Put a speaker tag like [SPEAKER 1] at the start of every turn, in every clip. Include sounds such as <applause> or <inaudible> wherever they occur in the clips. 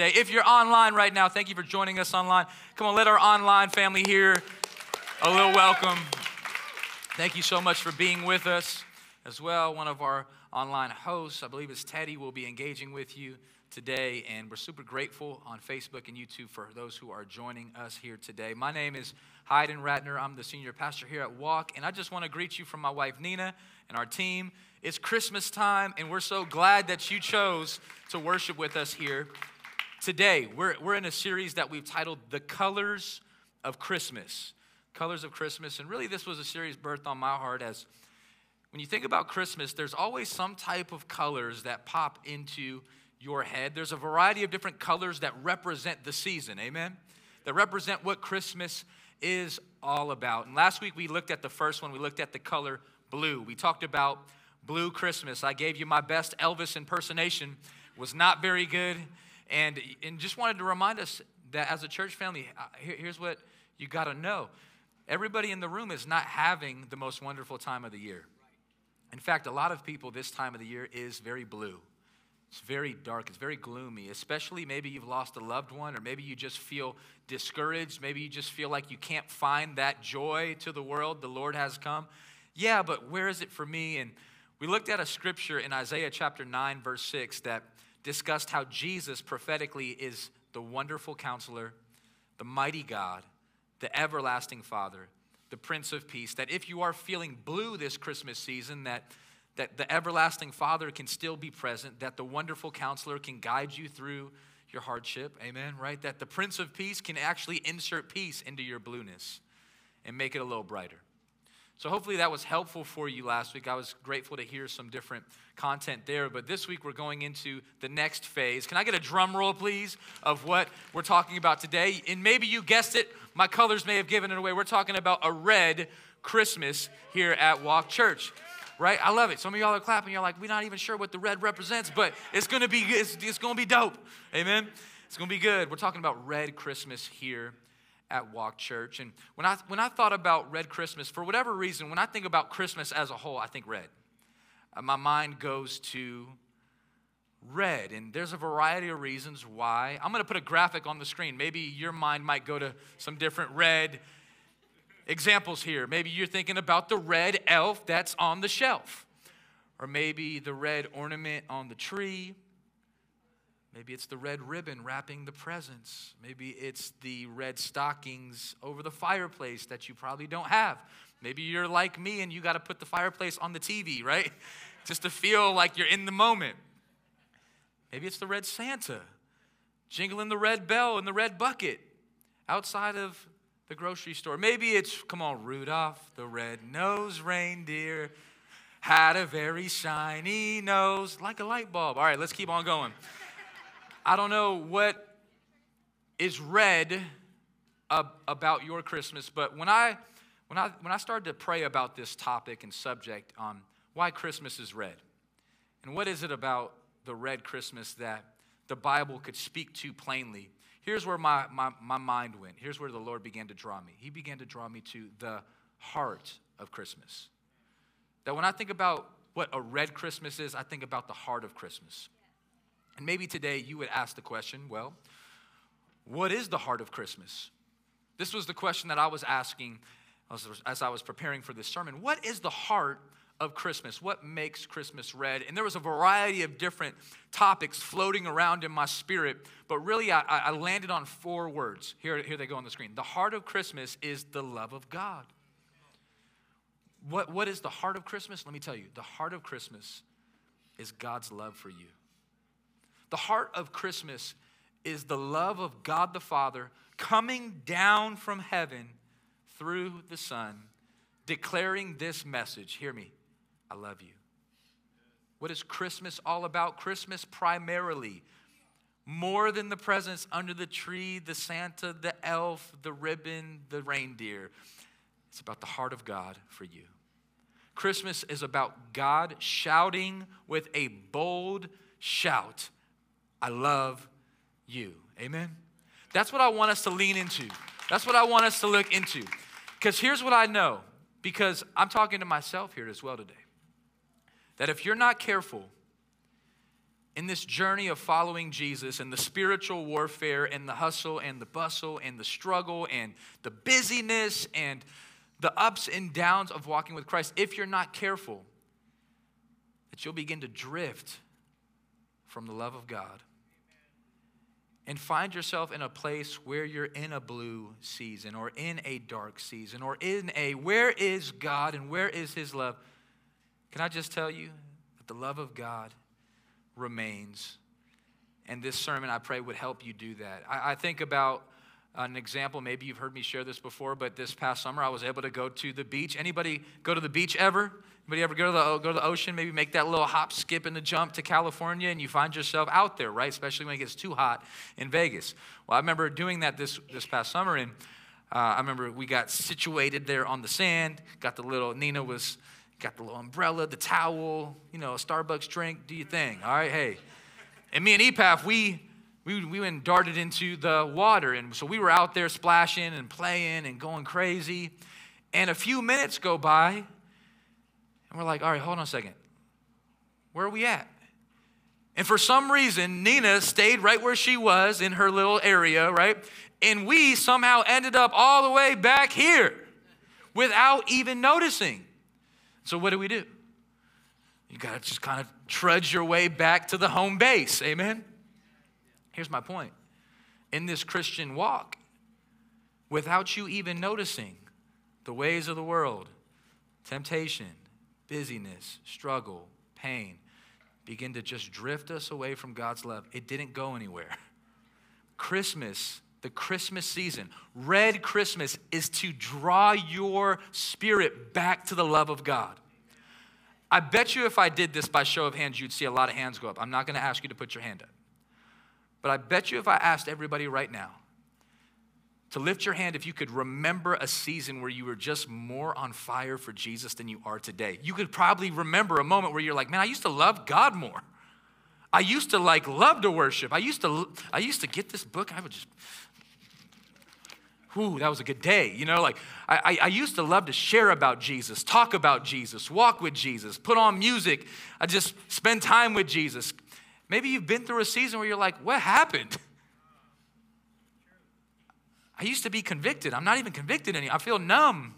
[SPEAKER 1] If you're online right now, thank you for joining us online. Come on, let our online family hear a little welcome. Thank you so much for being with us as well. One of our online hosts, I believe it's Teddy, will be engaging with you today, and we're super grateful on Facebook and YouTube for those who are joining us here today. My name is Hayden Ratner. I'm the senior pastor here at Walk, and I just want to greet you from my wife Nina and our team. It's Christmas time, and we're so glad that you chose to worship with us here Today, we're, we're in a series that we've titled The Colors of Christmas. Colors of Christmas. And really, this was a series birthed on my heart as when you think about Christmas, there's always some type of colors that pop into your head. There's a variety of different colors that represent the season, amen? That represent what Christmas is all about. And last week we looked at the first one, we looked at the color blue. We talked about Blue Christmas. I gave you my best Elvis impersonation, was not very good. And, and just wanted to remind us that as a church family, uh, here, here's what you got to know everybody in the room is not having the most wonderful time of the year. In fact, a lot of people this time of the year is very blue. It's very dark, it's very gloomy, especially maybe you've lost a loved one, or maybe you just feel discouraged. Maybe you just feel like you can't find that joy to the world the Lord has come. Yeah, but where is it for me? And we looked at a scripture in Isaiah chapter 9, verse 6 that discussed how Jesus prophetically is the wonderful counselor, the mighty God, the everlasting Father, the Prince of Peace. That if you are feeling blue this Christmas season, that, that the everlasting Father can still be present, that the wonderful counselor can guide you through your hardship. Amen, right? That the Prince of Peace can actually insert peace into your blueness and make it a little brighter. So, hopefully, that was helpful for you last week. I was grateful to hear some different content there. But this week, we're going into the next phase. Can I get a drum roll, please, of what we're talking about today? And maybe you guessed it, my colors may have given it away. We're talking about a red Christmas here at Walk Church. Right? I love it. Some of y'all are clapping. You're like, we're not even sure what the red represents, but it's gonna be it's, it's gonna be dope. Amen. It's gonna be good. We're talking about red Christmas here at Walk Church. And when I, when I thought about Red Christmas, for whatever reason, when I think about Christmas as a whole, I think red. Uh, my mind goes to red. And there's a variety of reasons why. I'm going to put a graphic on the screen. Maybe your mind might go to some different red examples here. Maybe you're thinking about the red elf that's on the shelf, or maybe the red ornament on the tree Maybe it's the red ribbon wrapping the presents. Maybe it's the red stockings over the fireplace that you probably don't have. Maybe you're like me and you got to put the fireplace on the TV, right? <laughs> Just to feel like you're in the moment. Maybe it's the red Santa jingling the red bell in the red bucket outside of the grocery store. Maybe it's, come on, Rudolph, the red-nosed reindeer had a very shiny nose like a light bulb. All right, let's keep on going. I don't know what is red about your Christmas, but when I, when, I, when I started to pray about this topic and subject on why Christmas is red, and what is it about the red Christmas that the Bible could speak to plainly, here's where my, my, my mind went. Here's where the Lord began to draw me. He began to draw me to the heart of Christmas. That when I think about what a red Christmas is, I think about the heart of Christmas. And maybe today you would ask the question well, what is the heart of Christmas? This was the question that I was asking as I was preparing for this sermon. What is the heart of Christmas? What makes Christmas red? And there was a variety of different topics floating around in my spirit, but really I, I landed on four words. Here, here they go on the screen. The heart of Christmas is the love of God. What, what is the heart of Christmas? Let me tell you the heart of Christmas is God's love for you. The heart of Christmas is the love of God the Father coming down from heaven through the Son, declaring this message Hear me, I love you. What is Christmas all about? Christmas primarily, more than the presents under the tree, the Santa, the elf, the ribbon, the reindeer. It's about the heart of God for you. Christmas is about God shouting with a bold shout I love you. Amen? That's what I want us to lean into. That's what I want us to look into. Because here's what I know, because I'm talking to myself here as well today. That if you're not careful in this journey of following Jesus and the spiritual warfare and the hustle and the bustle and the struggle and the busyness and the ups and downs of walking with Christ, if you're not careful, that you'll begin to drift from the love of God and find yourself in a place where you're in a blue season or in a dark season or in a where is God and where is His love? Can I just tell you that the love of God remains. And this sermon, I pray, would help you do that. I, I think about an example. Maybe you've heard me share this before, but this past summer I was able to go to the beach. Anybody go to the beach ever? Anybody ever go to the go to the ocean? Maybe make that little hop, skip, and the jump to California, and you find yourself out there, right? Especially when it gets too hot in Vegas. Well, I remember doing that this this past summer, and uh, I remember we got situated there on the sand. Got the little Nina was got the little umbrella, the towel, you know, a Starbucks drink, do your thing. All right, hey. And me and Epaph, we we, we went and darted into the water. And so we were out there splashing and playing and going crazy. And a few minutes go by, and we're like, all right, hold on a second. Where are we at? And for some reason, Nina stayed right where she was in her little area, right? And we somehow ended up all the way back here without even noticing. So, what do we do? You got to just kind of trudge your way back to the home base. Amen? Here's my point. In this Christian walk, without you even noticing the ways of the world, temptation, busyness, struggle, pain, begin to just drift us away from God's love. It didn't go anywhere. Christmas the Christmas season, red Christmas, is to draw your spirit back to the love of God. I bet you if I did this by show of hands, you'd see a lot of hands go up. I'm not going to ask you to put your hand up. But I bet you if I asked everybody right now to lift your hand if you could remember a season where you were just more on fire for Jesus than you are today, you could probably remember a moment where you're like, man, I used to love God more. I used to like love to worship. I used to I used to get this book. I would just Ooh, that was a good day. You know, like I, I used to love to share about Jesus, talk about Jesus, walk with Jesus, put on music. I just spend time with Jesus. Maybe you've been through a season where you're like, what happened? I used to be convicted. I'm not even convicted anymore. I feel numb.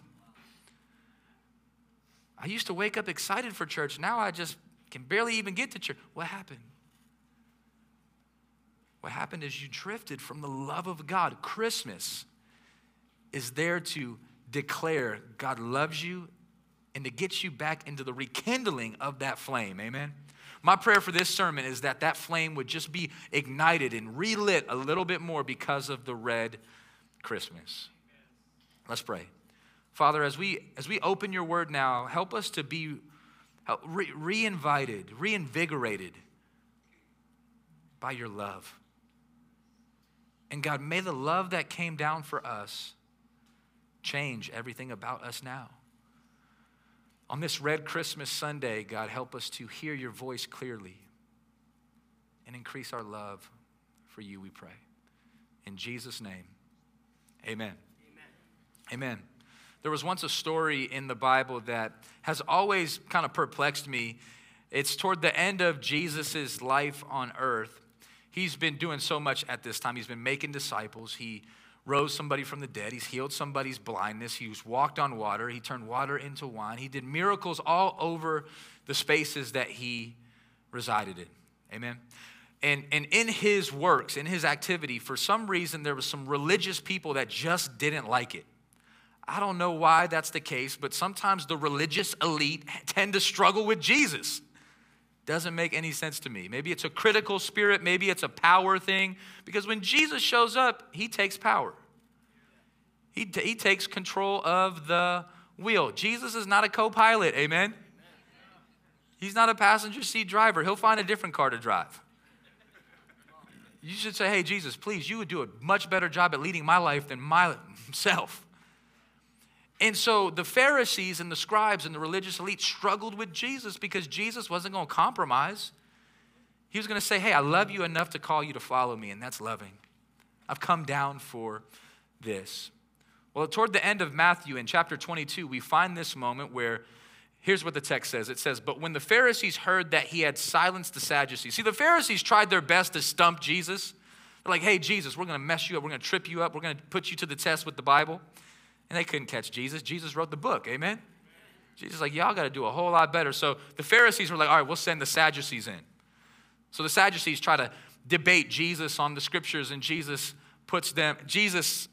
[SPEAKER 1] I used to wake up excited for church. Now I just can barely even get to church. What happened? What happened is you drifted from the love of God. Christmas is there to declare God loves you and to get you back into the rekindling of that flame. Amen. My prayer for this sermon is that that flame would just be ignited and relit a little bit more because of the red Christmas. Let's pray. Father, as we as we open your word now, help us to be re invited, reinvigorated by your love. And God, may the love that came down for us change everything about us now. On this red Christmas Sunday, God, help us to hear your voice clearly and increase our love for you, we pray. In Jesus' name, amen. Amen. amen. There was once a story in the Bible that has always kind of perplexed me. It's toward the end of Jesus' life on earth. He's been doing so much at this time. He's been making disciples. He rose somebody from the dead. He's healed somebody's blindness. He's walked on water. He turned water into wine. He did miracles all over the spaces that he resided in. Amen. And, and in his works, in his activity, for some reason, there was some religious people that just didn't like it. I don't know why that's the case, but sometimes the religious elite tend to struggle with Jesus. Doesn't make any sense to me. Maybe it's a critical spirit, maybe it's a power thing, because when Jesus shows up, he takes power. He, t- he takes control of the wheel. Jesus is not a co pilot, amen? He's not a passenger seat driver. He'll find a different car to drive. You should say, hey, Jesus, please, you would do a much better job at leading my life than myself. And so the Pharisees and the scribes and the religious elite struggled with Jesus because Jesus wasn't going to compromise. He was going to say, Hey, I love you enough to call you to follow me, and that's loving. I've come down for this. Well, toward the end of Matthew in chapter 22, we find this moment where Here's what the text says it says, But when the Pharisees heard that he had silenced the Sadducees, see, the Pharisees tried their best to stump Jesus. They're like, hey, Jesus, we're going to mess you up. We're going to trip you up. We're going to put you to the test with the Bible. And they couldn't catch Jesus. Jesus wrote the book. Amen? Jesus like, y'all got to do a whole lot better. So the Pharisees were like, all right, we'll send the Sadducees in. So the Sadducees try to debate Jesus on the scriptures, and Jesus puts them, Jesus,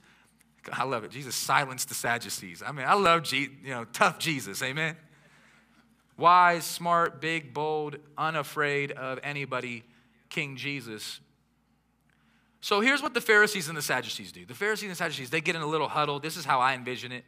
[SPEAKER 1] I love it. Jesus silenced the Sadducees. I mean, I love, Je- you know, tough Jesus. Amen? Wise, smart, big, bold, unafraid of anybody, King Jesus. So here's what the Pharisees and the Sadducees do. The Pharisees and the Sadducees, they get in a little huddle. This is how I envision it.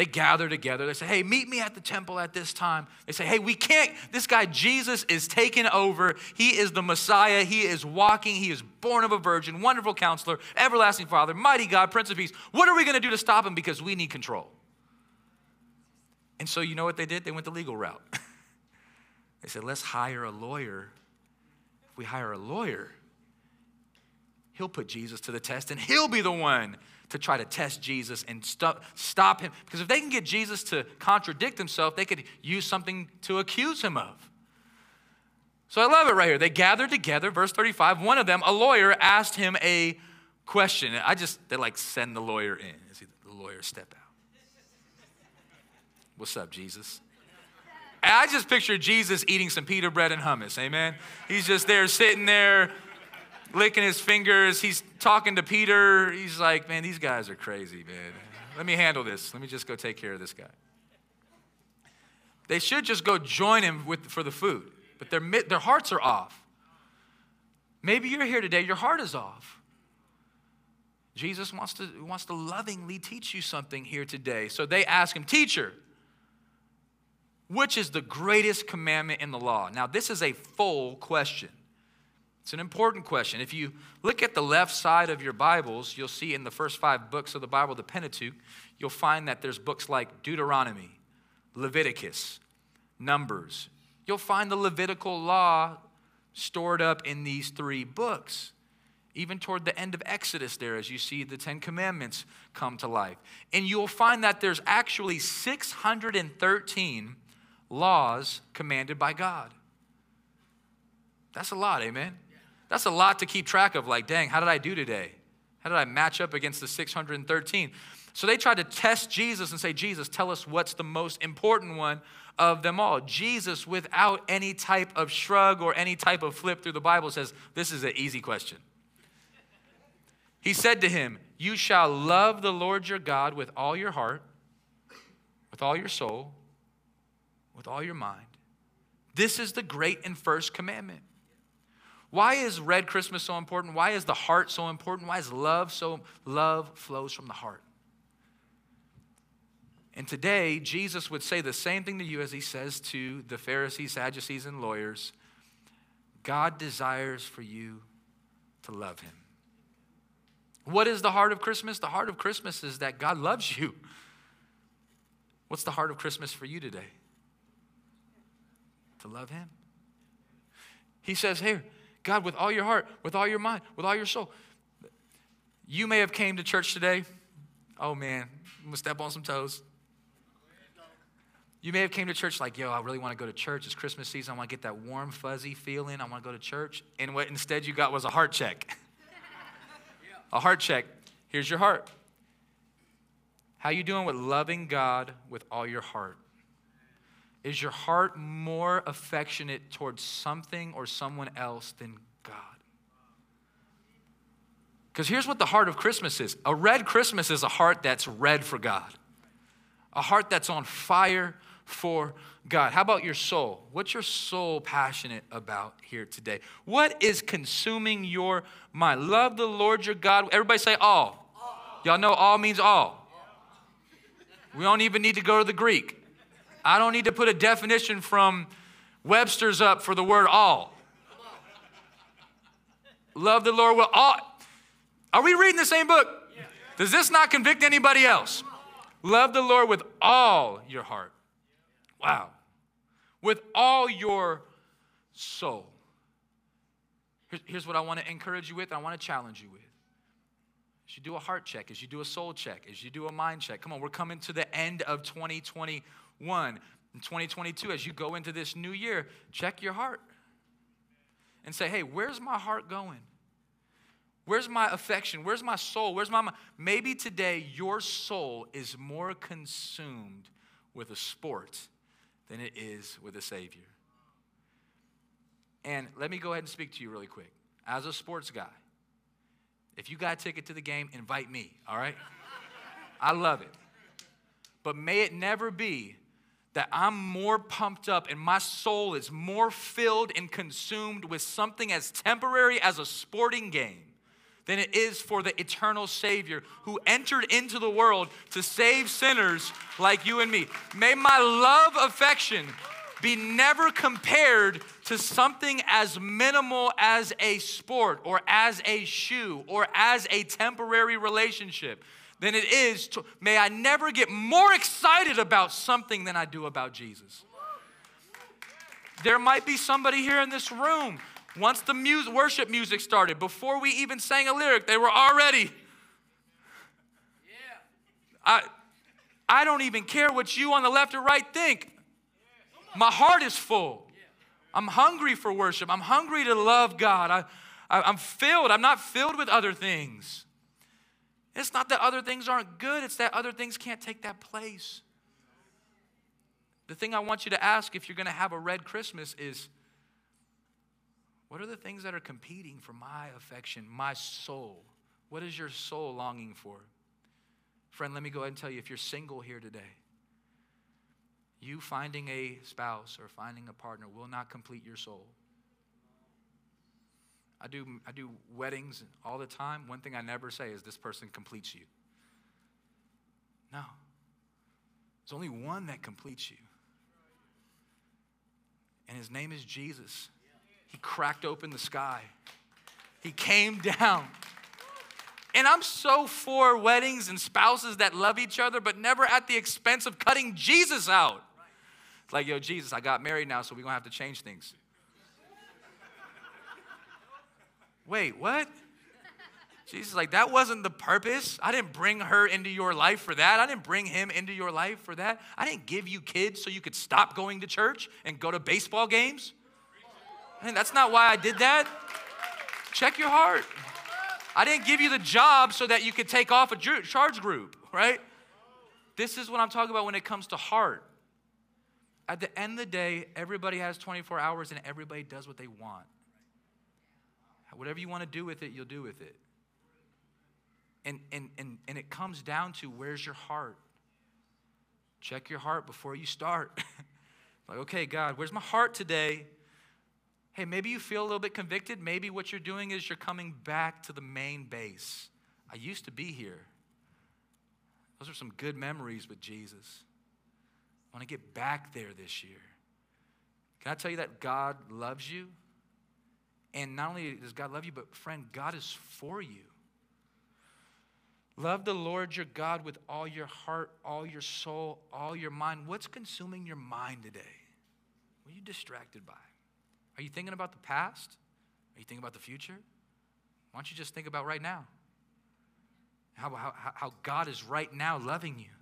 [SPEAKER 1] They gather together. They say, Hey, meet me at the temple at this time. They say, Hey, we can't, this guy Jesus is taking over. He is the Messiah. He is walking. He is born of a virgin, wonderful counselor, everlasting Father, mighty God, Prince of Peace. What are we going to do to stop him? Because we need control. And so, you know what they did? They went the legal route. <laughs> they said, Let's hire a lawyer. If we hire a lawyer, he'll put Jesus to the test and he'll be the one to try to test Jesus and stop, stop him. Because if they can get Jesus to contradict himself, they could use something to accuse him of. So I love it right here. They gathered together, verse 35. One of them, a lawyer, asked him a question. I just, they like send the lawyer in. The lawyer step out. What's up, Jesus? I just picture Jesus eating some pita bread and hummus, amen? He's just there sitting there licking his fingers. He's talking to Peter. He's like, man, these guys are crazy, man. Let me handle this. Let me just go take care of this guy. They should just go join him with, for the food, but their, their hearts are off. Maybe you're here today, your heart is off. Jesus wants to, wants to lovingly teach you something here today. So they ask him, Teacher, which is the greatest commandment in the law? Now, this is a full question. It's an important question. If you look at the left side of your Bibles, you'll see in the first five books of the Bible, the Pentateuch, you'll find that there's books like Deuteronomy, Leviticus, Numbers. You'll find the Levitical law stored up in these three books. Even toward the end of Exodus, there, as you see the Ten Commandments come to life. And you'll find that there's actually 613 laws commanded by God. That's a lot, amen? That's a lot to keep track of. Like, dang, how did I do today? How did I match up against the 613? So they tried to test Jesus and say, Jesus, tell us what's the most important one of them all. Jesus, without any type of shrug or any type of flip through the Bible, says, This is an easy question. He said to him, You shall love the Lord your God with all your heart, with all your soul, with all your mind. This is the great and first commandment. Why is Red Christmas so important? Why is the heart so important? Why is love so love flows from the heart? And today, Jesus would say the same thing to you as he says to the Pharisees, Sadducees, and lawyers. God desires for you to love him. What is the heart of Christmas? The heart of Christmas is that God loves you. What's the heart of Christmas for you today? To love him. He says, Here, God, with all your heart, with all your mind, with all your soul. You may have came to church today. Oh man, I'm gonna step on some toes. You may have came to church like, yo, I really want to go to church. It's Christmas season. I want to get that warm, fuzzy feeling. I want to go to church. And what instead you got was a heart check. <laughs> a heart check. Here's your heart. How you doing with loving God with all your heart? Is your heart more affectionate towards something or someone else than God? Because here's what the heart of Christmas is a red Christmas is a heart that's red for God, a heart that's on fire for God. How about your soul? What's your soul passionate about here today? What is consuming your mind? Love the Lord your God. Everybody say all. all. Y'all know all means all. We don't even need to go to the Greek. I don't need to put a definition from Webster's up for the word all. Love the Lord with all. Are we reading the same book? Does this not convict anybody else? Love the Lord with all your heart. Wow. With all your soul. Here's what I want to encourage you with, I want to challenge you with. As you do a heart check, as you do a soul check, as you do a mind check, come on, we're coming to the end of 2020 1. In 2022, as you go into this new year, check your heart and say, hey, where's my heart going? Where's my affection? Where's my soul? Where's my mind? Maybe today your soul is more consumed with a sport than it is with a Savior. And let me go ahead and speak to you really quick. As a sports guy, if you got a ticket to the game, invite me, all right? <laughs> I love it. But may it never be that I'm more pumped up and my soul is more filled and consumed with something as temporary as a sporting game than it is for the eternal Savior who entered into the world to save sinners like you and me. May my love affection be never compared to something as minimal as a sport or as a shoe or as a temporary relationship than it is to, may I never get more excited about something than I do about Jesus. There might be somebody here in this room. Once the worship music started, before we even sang a lyric, they were already. I, I don't even care what you on the left or right think. My heart is full. I'm hungry for worship. I'm hungry to love God. I, I, I'm filled. I'm not filled with other things. It's not that other things aren't good, it's that other things can't take that place. The thing I want you to ask if you're going to have a red Christmas is what are the things that are competing for my affection, my soul? What is your soul longing for? Friend, let me go ahead and tell you if you're single here today, you finding a spouse or finding a partner will not complete your soul. I do, I do weddings all the time. One thing I never say is this person completes you. No. There's only one that completes you. And his name is Jesus. He cracked open the sky, he came down. And I'm so for weddings and spouses that love each other, but never at the expense of cutting Jesus out. It's like, yo, Jesus, I got married now, so we're gonna have to change things. Wait, what? Jesus like, that wasn't the purpose. I didn't bring her into your life for that. I didn't bring him into your life for that. I didn't give you kids so you could stop going to church and go to baseball games. And that's not why I did that. Check your heart. I didn't give you the job so that you could take off a charge group, right? This is what I'm talking about when it comes to heart. At the end of the day, everybody has 24 hours and everybody does what they want. Whatever you want to do with it, you'll do with it. And, and, and, and it comes down to where's your heart? Check your heart before you start. <laughs> like, okay, God, where's my heart today? Hey, maybe you feel a little bit convicted. Maybe what you're doing is you're coming back to the main base. I used to be here. Those are some good memories with Jesus. I want to get back there this year. Can I tell you that God loves you? And not only does God love you, but friend, God is for you. Love the Lord your God with all your heart, all your soul, all your mind. What's consuming your mind today? What are you distracted by? Are you thinking about the past? Are you thinking about the future? Why don't you just think about right now? How, how, how God is right now loving you.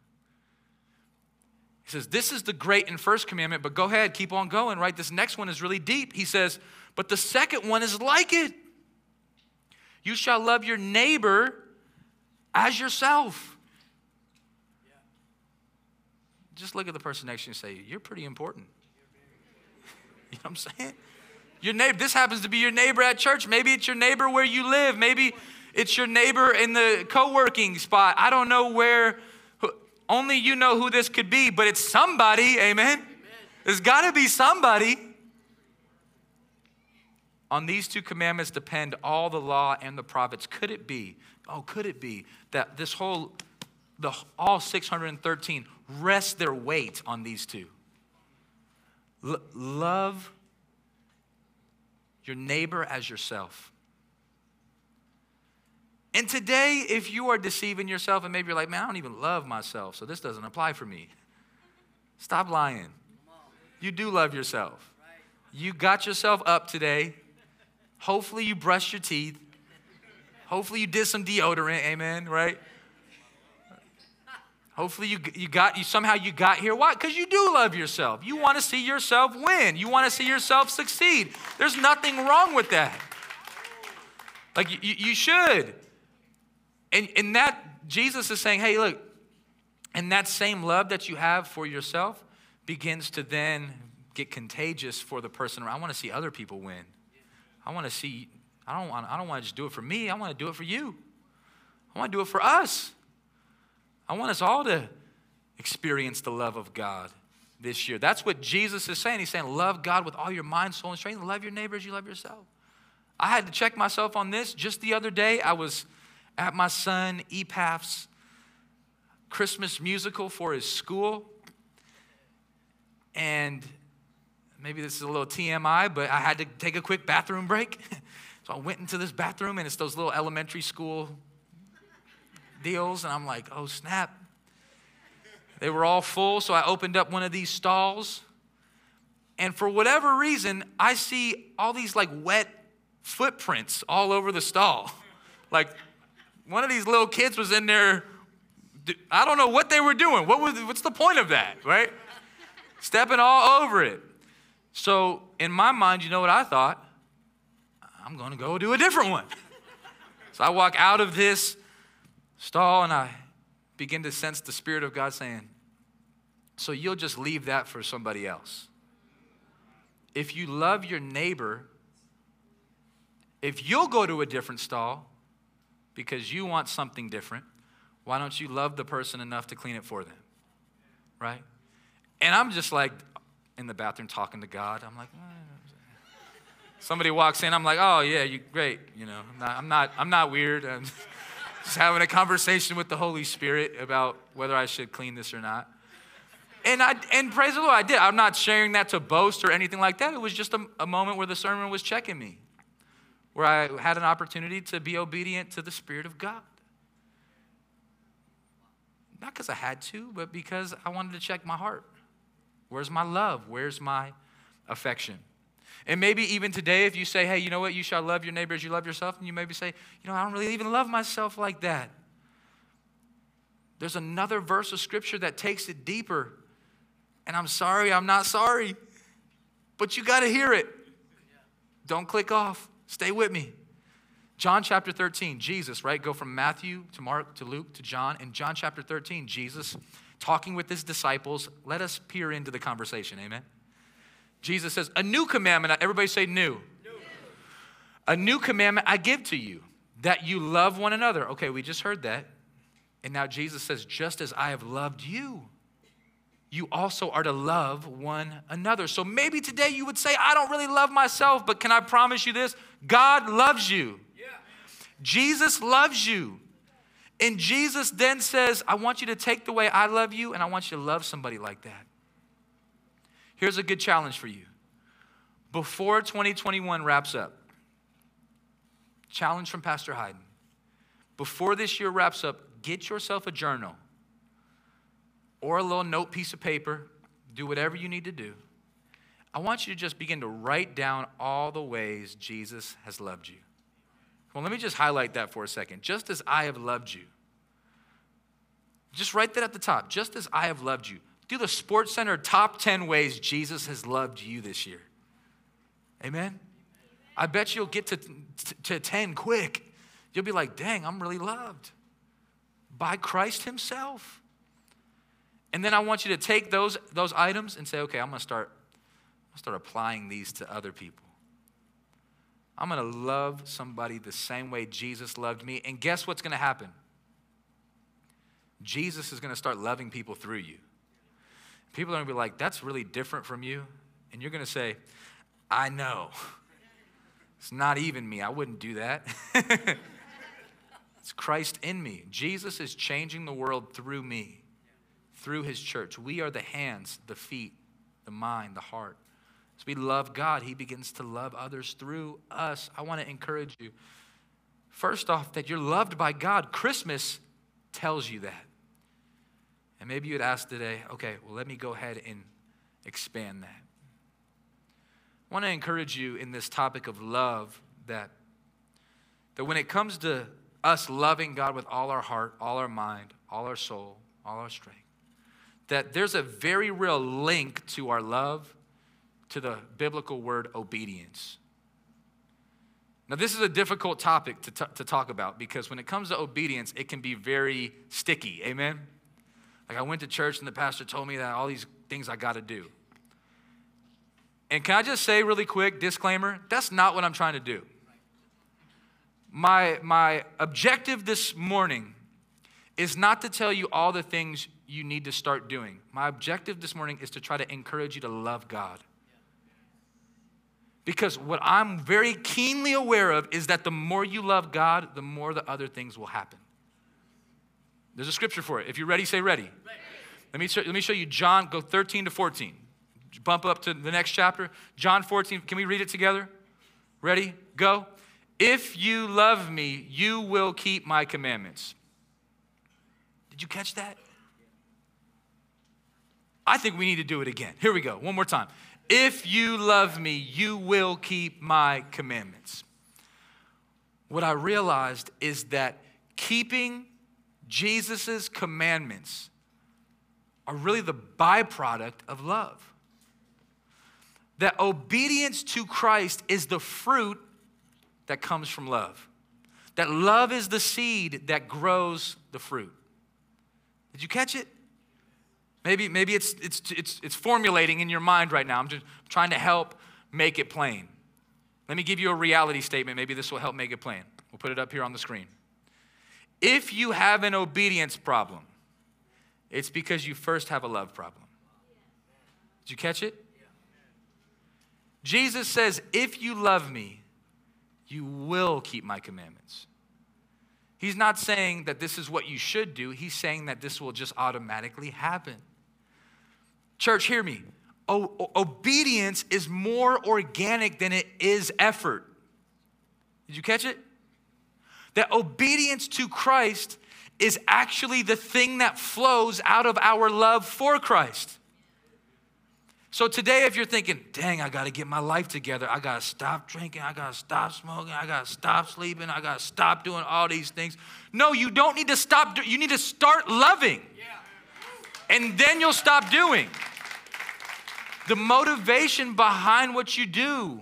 [SPEAKER 1] He says, This is the great and first commandment, but go ahead, keep on going, right? This next one is really deep. He says, But the second one is like it. You shall love your neighbor as yourself. Just look at the person next to you and say, You're pretty important. <laughs> You know what I'm saying? Your neighbor, this happens to be your neighbor at church. Maybe it's your neighbor where you live. Maybe it's your neighbor in the co working spot. I don't know where only you know who this could be, but it's somebody, amen? amen. There's got to be somebody. On these two commandments depend all the law and the prophets. Could it be, oh, could it be that this whole, the, all 613 rest their weight on these two? L- love your neighbor as yourself. And today, if you are deceiving yourself and maybe you're like, man, I don't even love myself, so this doesn't apply for me. Stop lying. You do love yourself. You got yourself up today. Hopefully, you brushed your teeth. Hopefully, you did some deodorant, amen, right? Hopefully you, you got you somehow you got here. Why? Because you do love yourself. You want to see yourself win. You want to see yourself succeed. There's nothing wrong with that. Like you, you should. And, and that Jesus is saying, hey, look, and that same love that you have for yourself begins to then get contagious for the person around. I want to see other people win. I want to see, I don't want, I don't want to just do it for me. I want to do it for you. I want to do it for us. I want us all to experience the love of God this year. That's what Jesus is saying. He's saying, Love God with all your mind, soul, and strength. Love your neighbor as you love yourself. I had to check myself on this just the other day. I was at my son Epaph's Christmas musical for his school. And maybe this is a little TMI, but I had to take a quick bathroom break. <laughs> so I went into this bathroom, and it's those little elementary school deals, and I'm like, oh snap. They were all full, so I opened up one of these stalls. And for whatever reason, I see all these like wet footprints all over the stall. <laughs> Like one of these little kids was in there. I don't know what they were doing. What was, what's the point of that, right? Stepping all over it. So, in my mind, you know what I thought? I'm going to go do a different one. <laughs> So I walk out of this stall and I begin to sense the Spirit of God saying, So you'll just leave that for somebody else. If you love your neighbor, if you'll go to a different stall because you want something different, why don't you love the person enough to clean it for them? Right? And I'm just like in the bathroom talking to God. I'm like, eh. somebody walks in, I'm like, oh yeah, you great. You know, I'm not, I'm not, I'm not weird. I'm <laughs> just having a conversation with the Holy Spirit about whether I should clean this or not. And I and praise the Lord, I did. I'm not sharing that to boast or anything like that. It was just a, a moment where the sermon was checking me, where I had an opportunity to be obedient to the Spirit of God. Not because I had to, but because I wanted to check my heart. Where's my love? Where's my affection? And maybe even today, if you say, hey, you know what, you shall love your neighbor as you love yourself, and you maybe say, you know, I don't really even love myself like that. There's another verse of scripture that takes it deeper. And I'm sorry, I'm not sorry, but you got to hear it. Don't click off. Stay with me. John chapter 13, Jesus, right? Go from Matthew to Mark to Luke to John. In John chapter 13, Jesus talking with his disciples. Let us peer into the conversation. Amen. Jesus says, A new commandment, everybody say new. new. A new commandment I give to you, that you love one another. Okay, we just heard that. And now Jesus says, Just as I have loved you, you also are to love one another. So maybe today you would say, I don't really love myself, but can I promise you this? God loves you. Yeah. Jesus loves you. And Jesus then says, I want you to take the way I love you, and I want you to love somebody like that. Here's a good challenge for you. Before 2021 wraps up, challenge from Pastor Hayden. Before this year wraps up, get yourself a journal or a little note piece of paper. Do whatever you need to do. I want you to just begin to write down all the ways Jesus has loved you. Well, let me just highlight that for a second. Just as I have loved you. Just write that at the top. Just as I have loved you do the Sports Center top 10 ways Jesus has loved you this year. Amen? I bet you'll get to, to 10 quick. You'll be like, dang, I'm really loved by Christ Himself. And then I want you to take those, those items and say, okay, I'm going to start, start applying these to other people. I'm going to love somebody the same way Jesus loved me. And guess what's going to happen? Jesus is going to start loving people through you. People are going to be like, that's really different from you. And you're going to say, I know. It's not even me. I wouldn't do that. <laughs> it's Christ in me. Jesus is changing the world through me, through his church. We are the hands, the feet, the mind, the heart. As we love God, he begins to love others through us. I want to encourage you, first off, that you're loved by God. Christmas tells you that. And maybe you'd ask today, okay, well, let me go ahead and expand that. I want to encourage you in this topic of love that, that when it comes to us loving God with all our heart, all our mind, all our soul, all our strength. That there's a very real link to our love to the biblical word obedience. Now, this is a difficult topic to, t- to talk about because when it comes to obedience, it can be very sticky. Amen? Like, I went to church and the pastor told me that all these things I got to do. And can I just say really quick, disclaimer, that's not what I'm trying to do. My, my objective this morning is not to tell you all the things you need to start doing. My objective this morning is to try to encourage you to love God. Because what I'm very keenly aware of is that the more you love God, the more the other things will happen. There's a scripture for it. If you're ready, say ready. Let, me show, let me show you John, go 13 to 14. Bump up to the next chapter. John 14. Can we read it together? Ready? Go. If you love me, you will keep my commandments. Did you catch that? I think we need to do it again. Here we go. One more time. If you love me, you will keep my commandments. What I realized is that keeping Jesus' commandments are really the byproduct of love. That obedience to Christ is the fruit that comes from love. That love is the seed that grows the fruit. Did you catch it? Maybe, maybe it's, it's, it's, it's formulating in your mind right now. I'm just trying to help make it plain. Let me give you a reality statement. Maybe this will help make it plain. We'll put it up here on the screen. If you have an obedience problem, it's because you first have a love problem. Did you catch it? Jesus says, If you love me, you will keep my commandments. He's not saying that this is what you should do, he's saying that this will just automatically happen. Church, hear me. O- obedience is more organic than it is effort. Did you catch it? That obedience to Christ is actually the thing that flows out of our love for Christ. So today, if you're thinking, dang, I got to get my life together, I got to stop drinking, I got to stop smoking, I got to stop sleeping, I got to stop doing all these things. No, you don't need to stop. You need to start loving. And then you'll stop doing. The motivation behind what you do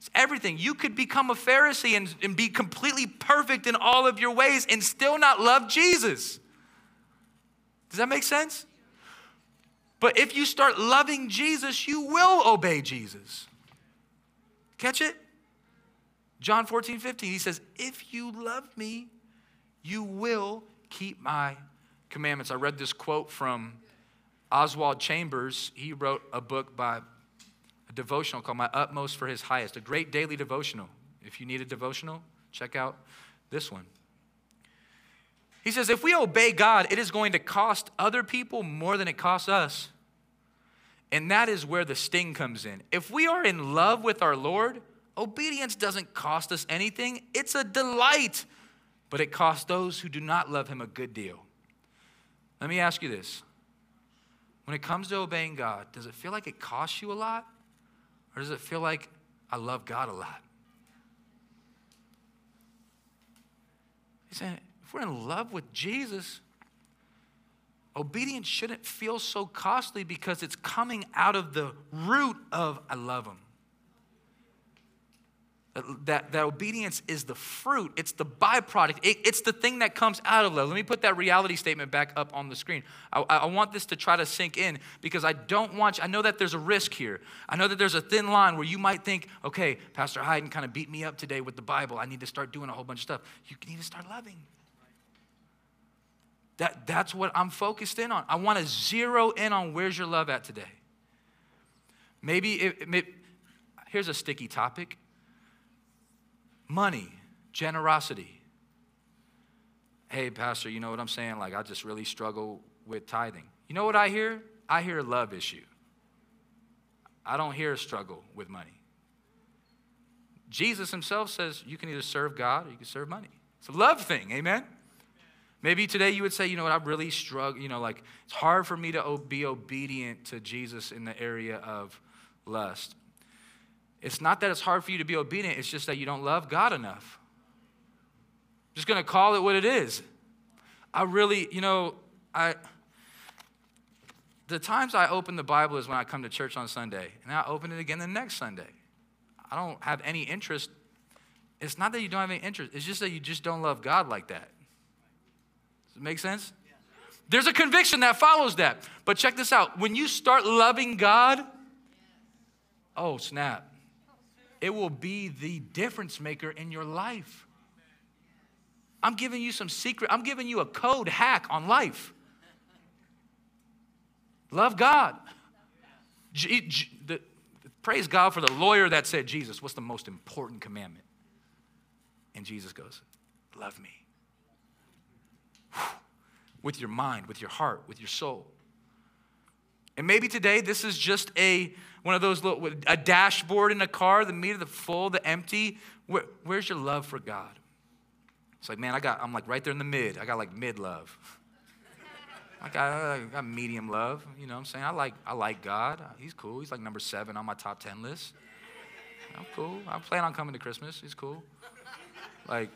[SPEAKER 1] is everything. You could become a Pharisee and, and be completely perfect in all of your ways and still not love Jesus. Does that make sense? But if you start loving Jesus, you will obey Jesus. Catch it? John 14, 15, he says, If you love me, you will keep my commandments. I read this quote from Oswald Chambers, he wrote a book by a devotional called My Utmost for His Highest, a great daily devotional. If you need a devotional, check out this one. He says, if we obey God, it is going to cost other people more than it costs us. And that is where the sting comes in. If we are in love with our Lord, obedience doesn't cost us anything, it's a delight. But it costs those who do not love Him a good deal. Let me ask you this when it comes to obeying God, does it feel like it costs you a lot? Or does it feel like I love God a lot? He's saying, we're in love with Jesus, obedience shouldn't feel so costly because it's coming out of the root of I love Him. That, that obedience is the fruit, it's the byproduct, it, it's the thing that comes out of love. Let me put that reality statement back up on the screen. I, I want this to try to sink in because I don't want I know that there's a risk here. I know that there's a thin line where you might think, okay, Pastor Hayden kind of beat me up today with the Bible. I need to start doing a whole bunch of stuff. You need to start loving. That, that's what I'm focused in on. I want to zero in on where's your love at today. Maybe, it, here's a sticky topic money, generosity. Hey, Pastor, you know what I'm saying? Like, I just really struggle with tithing. You know what I hear? I hear a love issue. I don't hear a struggle with money. Jesus himself says you can either serve God or you can serve money. It's a love thing, amen? Maybe today you would say, you know what, I really struggle, you know, like it's hard for me to be obedient to Jesus in the area of lust. It's not that it's hard for you to be obedient, it's just that you don't love God enough. I'm just to call it what it is. I really, you know, I, the times I open the Bible is when I come to church on Sunday, and I open it again the next Sunday. I don't have any interest. It's not that you don't have any interest, it's just that you just don't love God like that. Does it make sense? There's a conviction that follows that. But check this out when you start loving God, oh, snap. It will be the difference maker in your life. I'm giving you some secret, I'm giving you a code hack on life. Love God. G- G- the, praise God for the lawyer that said, Jesus, what's the most important commandment? And Jesus goes, Love me. With your mind, with your heart, with your soul. And maybe today this is just a one of those little a dashboard in a car, the meter, the full, the empty. Where, where's your love for God? It's like, man, I got I'm like right there in the mid. I got like mid love. I, I got medium love, you know what I'm saying? I like, I like God. He's cool. He's like number seven on my top 10 list. I'm cool. I plan on coming to Christmas. He's cool. Like,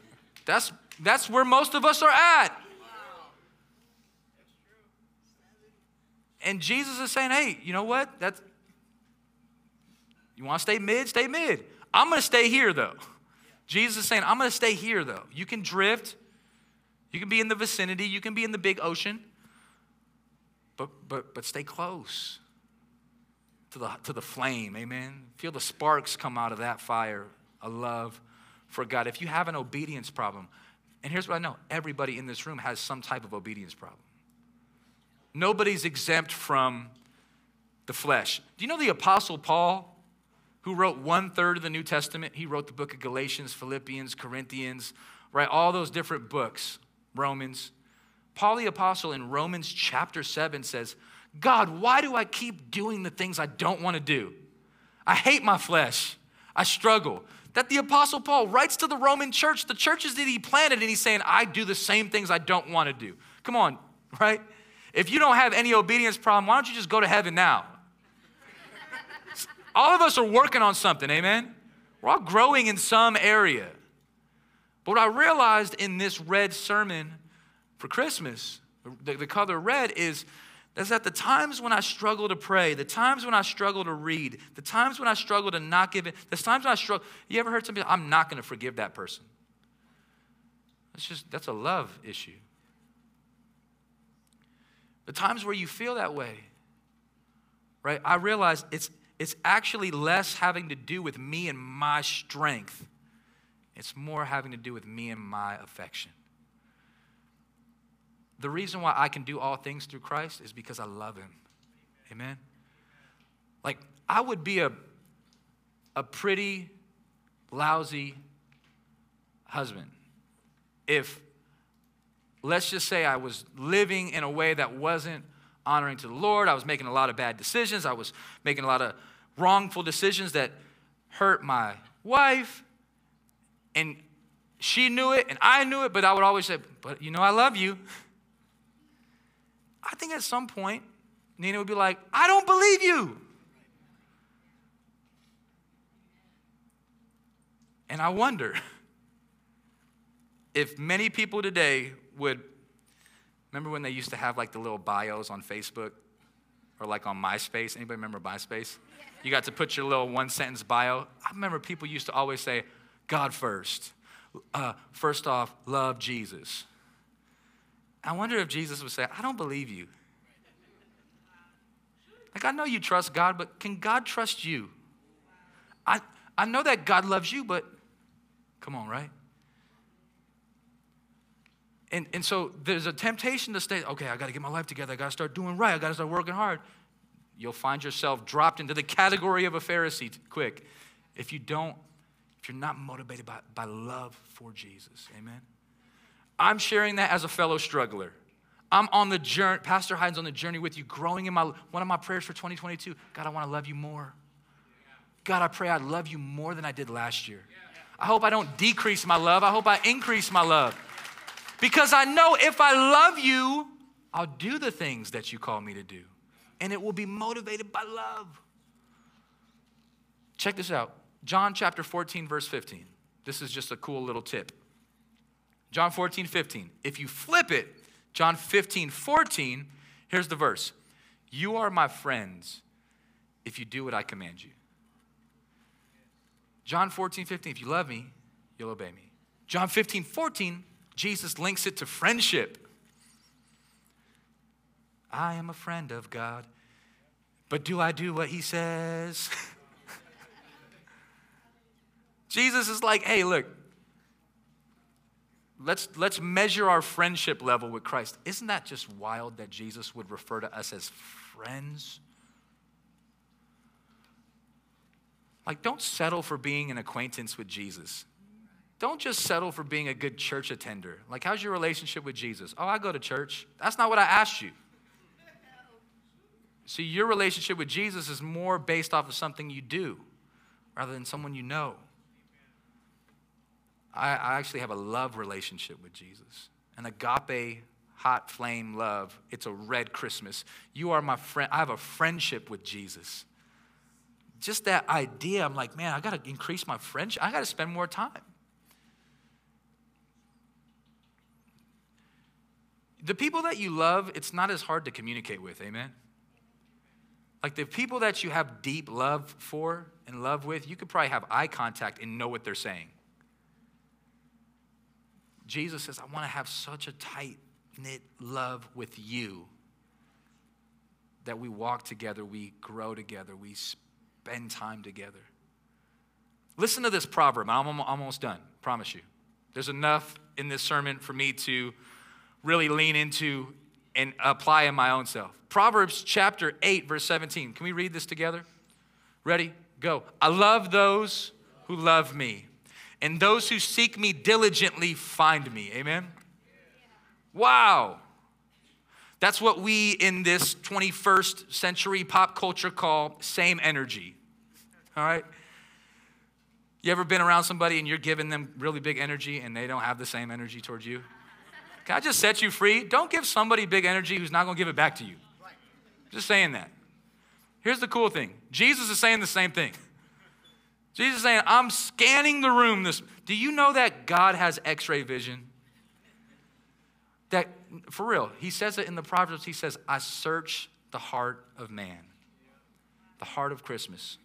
[SPEAKER 1] that's, that's where most of us are at. And Jesus is saying, hey, you know what? That's, you want to stay mid? Stay mid. I'm going to stay here, though. Jesus is saying, I'm going to stay here, though. You can drift. You can be in the vicinity. You can be in the big ocean but, but, but stay close to the, to the flame, amen? Feel the sparks come out of that fire, a love for God. If you have an obedience problem, and here's what I know everybody in this room has some type of obedience problem. Nobody's exempt from the flesh. Do you know the Apostle Paul, who wrote one third of the New Testament? He wrote the book of Galatians, Philippians, Corinthians, right? All those different books, Romans. Paul the Apostle in Romans chapter 7 says, God, why do I keep doing the things I don't want to do? I hate my flesh. I struggle. That the Apostle Paul writes to the Roman church, the churches that he planted, and he's saying, I do the same things I don't want to do. Come on, right? If you don't have any obedience problem, why don't you just go to heaven now? all of us are working on something, amen? We're all growing in some area. But what I realized in this red sermon for Christmas, the, the color red is that the times when I struggle to pray, the times when I struggle to read, the times when I struggle to not give it, the times when I struggle, you ever heard somebody, I'm not going to forgive that person. That's just, that's a love issue. The times where you feel that way, right? I realize it's, it's actually less having to do with me and my strength. It's more having to do with me and my affection. The reason why I can do all things through Christ is because I love him. Amen. Like I would be a a pretty lousy husband if let's just say I was living in a way that wasn't honoring to the Lord. I was making a lot of bad decisions. I was making a lot of wrongful decisions that hurt my wife. And she knew it and I knew it, but I would always say, But you know, I love you. I think at some point, Nina would be like, I don't believe you. And I wonder <laughs> if many people today would remember when they used to have like the little bios on Facebook or like on MySpace. Anybody remember MySpace? You got to put your little one sentence bio. I remember people used to always say, God first. Uh, first off, love Jesus. I wonder if Jesus would say, I don't believe you. Like, I know you trust God, but can God trust you? I, I know that God loves you, but come on, right? And, and so there's a temptation to say, okay, I got to get my life together. I got to start doing right. I got to start working hard. You'll find yourself dropped into the category of a Pharisee quick if you don't, if you're not motivated by, by love for Jesus. Amen. I'm sharing that as a fellow struggler. I'm on the journey, Pastor Hyden's on the journey with you, growing in my, one of my prayers for 2022. God, I want to love you more. God, I pray I love you more than I did last year. I hope I don't decrease my love. I hope I increase my love. Because I know if I love you, I'll do the things that you call me to do. And it will be motivated by love. Check this out John chapter 14, verse 15. This is just a cool little tip. John 14, 15. If you flip it, John 15, 14, here's the verse You are my friends if you do what I command you. John 14, 15, if you love me, you'll obey me. John 15, 14, Jesus links it to friendship. I am a friend of God, but do I do what he says? <laughs> Jesus is like, hey, look, let's, let's measure our friendship level with Christ. Isn't that just wild that Jesus would refer to us as friends? Like, don't settle for being an acquaintance with Jesus. Don't just settle for being a good church attender. Like, how's your relationship with Jesus? Oh, I go to church. That's not what I asked you. See, your relationship with Jesus is more based off of something you do rather than someone you know. I, I actually have a love relationship with Jesus, an agape, hot flame love. It's a red Christmas. You are my friend. I have a friendship with Jesus just that idea, I'm like, man, I got to increase my friendship. I got to spend more time. The people that you love, it's not as hard to communicate with, amen? Like the people that you have deep love for and love with, you could probably have eye contact and know what they're saying. Jesus says, I want to have such a tight knit love with you that we walk together, we grow together, we spend time together. Listen to this proverb. I'm almost done, promise you. There's enough in this sermon for me to really lean into and apply in my own self. Proverbs chapter 8, verse 17. Can we read this together? Ready? Go. I love those who love me, and those who seek me diligently find me. Amen? Wow. That's what we in this 21st century pop culture call same energy. All right? You ever been around somebody and you're giving them really big energy and they don't have the same energy towards you? Can I just set you free? Don't give somebody big energy who's not going to give it back to you. Just saying that. Here's the cool thing Jesus is saying the same thing. Jesus is saying, I'm scanning the room. This, do you know that God has x ray vision? That, for real, he says it in the Proverbs. He says, I search the heart of man, the heart of Christmas.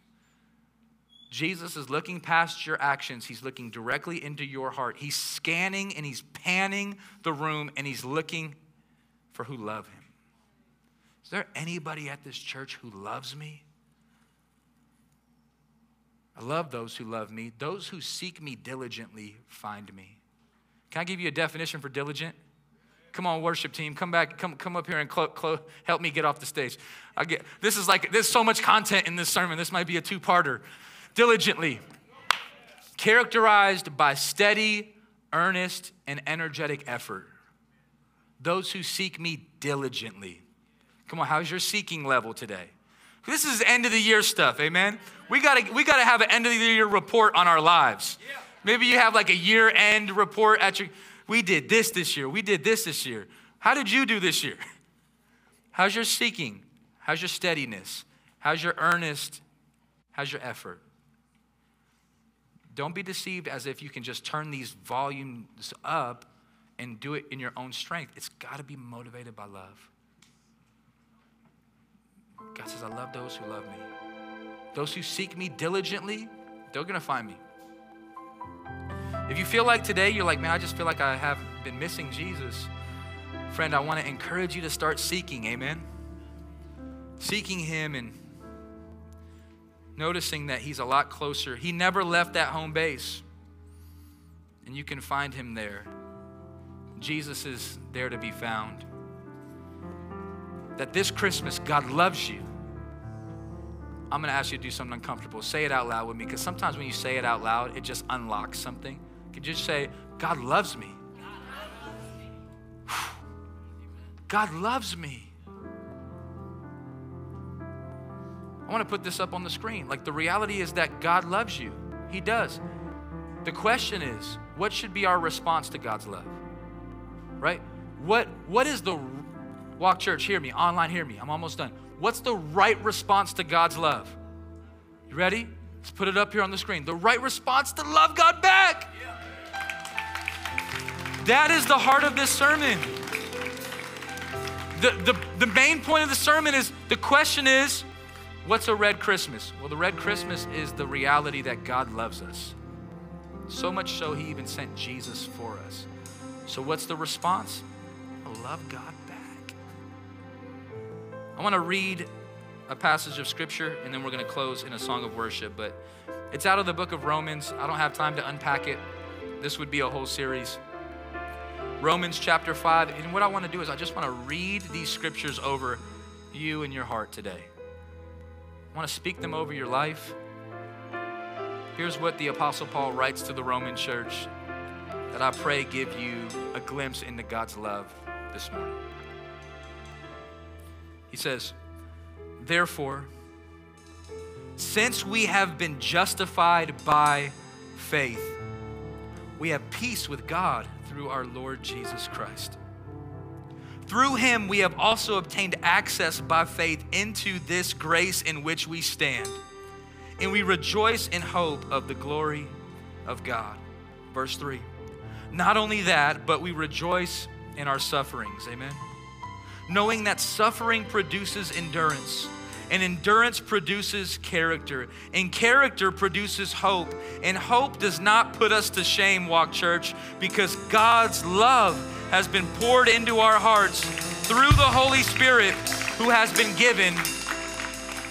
[SPEAKER 1] Jesus is looking past your actions. He's looking directly into your heart. He's scanning and he's panning the room and he's looking for who love him. Is there anybody at this church who loves me? I love those who love me. Those who seek me diligently find me. Can I give you a definition for diligent? Come on, worship team, come back, come, come up here and clo- clo- help me get off the stage. I get this is like there's so much content in this sermon. This might be a two-parter diligently, characterized by steady, earnest, and energetic effort. Those who seek me diligently. Come on, how's your seeking level today? This is end of the year stuff, amen? We gotta, we gotta have an end of the year report on our lives. Maybe you have like a year end report at your, we did this this year, we did this this year. How did you do this year? How's your seeking? How's your steadiness? How's your earnest? How's your effort? Don't be deceived as if you can just turn these volumes up and do it in your own strength. It's got to be motivated by love. God says, I love those who love me. Those who seek me diligently, they're going to find me. If you feel like today, you're like, man, I just feel like I have been missing Jesus. Friend, I want to encourage you to start seeking, amen? Seeking Him and noticing that he's a lot closer. He never left that home base, and you can find him there. Jesus is there to be found. That this Christmas, God loves you. I'm going to ask you to do something uncomfortable. Say it out loud with me, because sometimes when you say it out loud, it just unlocks something. Could you just say, God loves me? God loves me. I want to put this up on the screen. Like the reality is that God loves you. He does. The question is, what should be our response to God's love? Right? What what is the Walk Church, hear me, online, hear me. I'm almost done. What's the right response to God's love? You ready? Let's put it up here on the screen. The right response to love God back. That is the heart of this sermon. the, the, the main point of the sermon is the question is, what's a red Christmas? Well, the red Christmas is the reality that God loves us. So much so, He even sent Jesus for us. So, what's the response? Oh, love God back. I want to read a passage of scripture and then we're going to close in a song of worship. But it's out of the book of Romans. I don't have time to unpack it. This would be a whole series. Romans chapter 5. And what I want to do is I just want to read these scriptures over you and your heart today. I want to speak them over your life. Here's what the Apostle Paul writes to the Roman church that I pray give you a glimpse into God's love this morning. He says, Therefore, since we have been justified by faith, we have peace with God through our Lord Jesus Christ. Through him, we have also obtained access by faith into this grace in which we stand, and we rejoice in hope of the glory of God. Verse 3 Not only that, but we rejoice in our sufferings. Amen knowing that suffering produces endurance. And endurance produces character. And character produces hope. And hope does not put us to shame, Walk Church, because God's love has been poured into our hearts through the Holy Spirit who has been given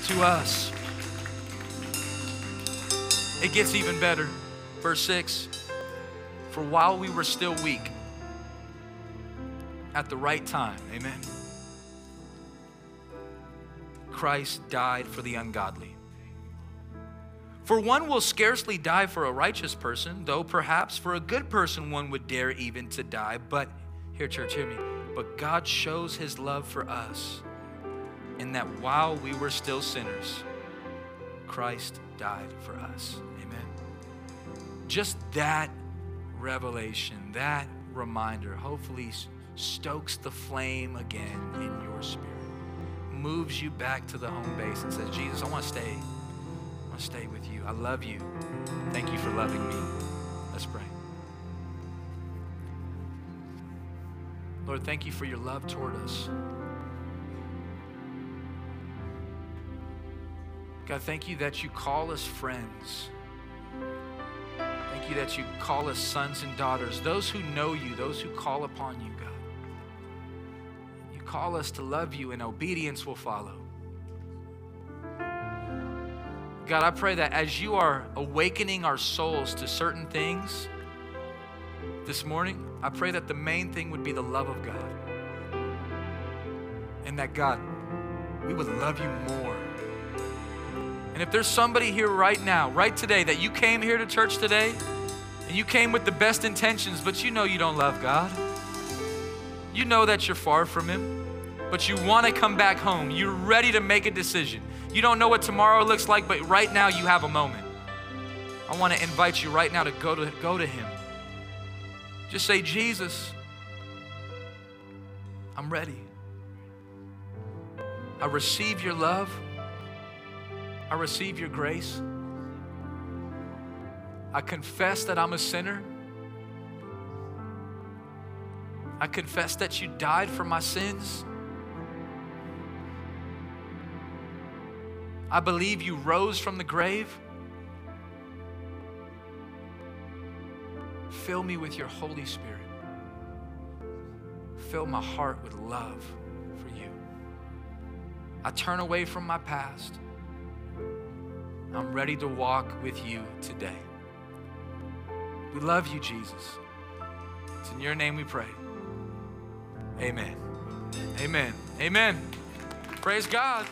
[SPEAKER 1] to us. It gets even better. Verse 6 For while we were still weak, at the right time, amen Christ died for the ungodly. For one will scarcely die for a righteous person, though perhaps for a good person one would dare even to die. But, here, church, hear me. But God shows his love for us in that while we were still sinners, Christ died for us. Amen. Just that revelation, that reminder, hopefully stokes the flame again in your spirit moves you back to the home base and says, Jesus, I want to stay. I want to stay with you. I love you. Thank you for loving me. Let's pray. Lord, thank you for your love toward us. God, thank you that you call us friends. Thank you that you call us sons and daughters, those who know you, those who call upon you, call us to love you, and obedience will follow. God, I pray that as you are awakening our souls to certain things this morning, I pray that the main thing would be the love of God. And that, God, we would love you more. And if there's somebody here right now, right today, that you came here to church today and you came with the best intentions, but you know you don't love God, you know that you're far from Him but you want to come back home. You're ready to make a decision. You don't know what tomorrow looks like, but right now you have a moment. I want to invite you right now to go to go to him. Just say, "Jesus, I'm ready. I receive your love. I receive your grace. I confess that I'm a sinner. I confess that you died for my sins. I believe you rose from the grave. Fill me with your Holy Spirit. Fill my heart with love for you. I turn away from my past. I'm ready to walk with you today. We love you, Jesus. It's in your name we pray. Amen. Amen. Amen. Praise God.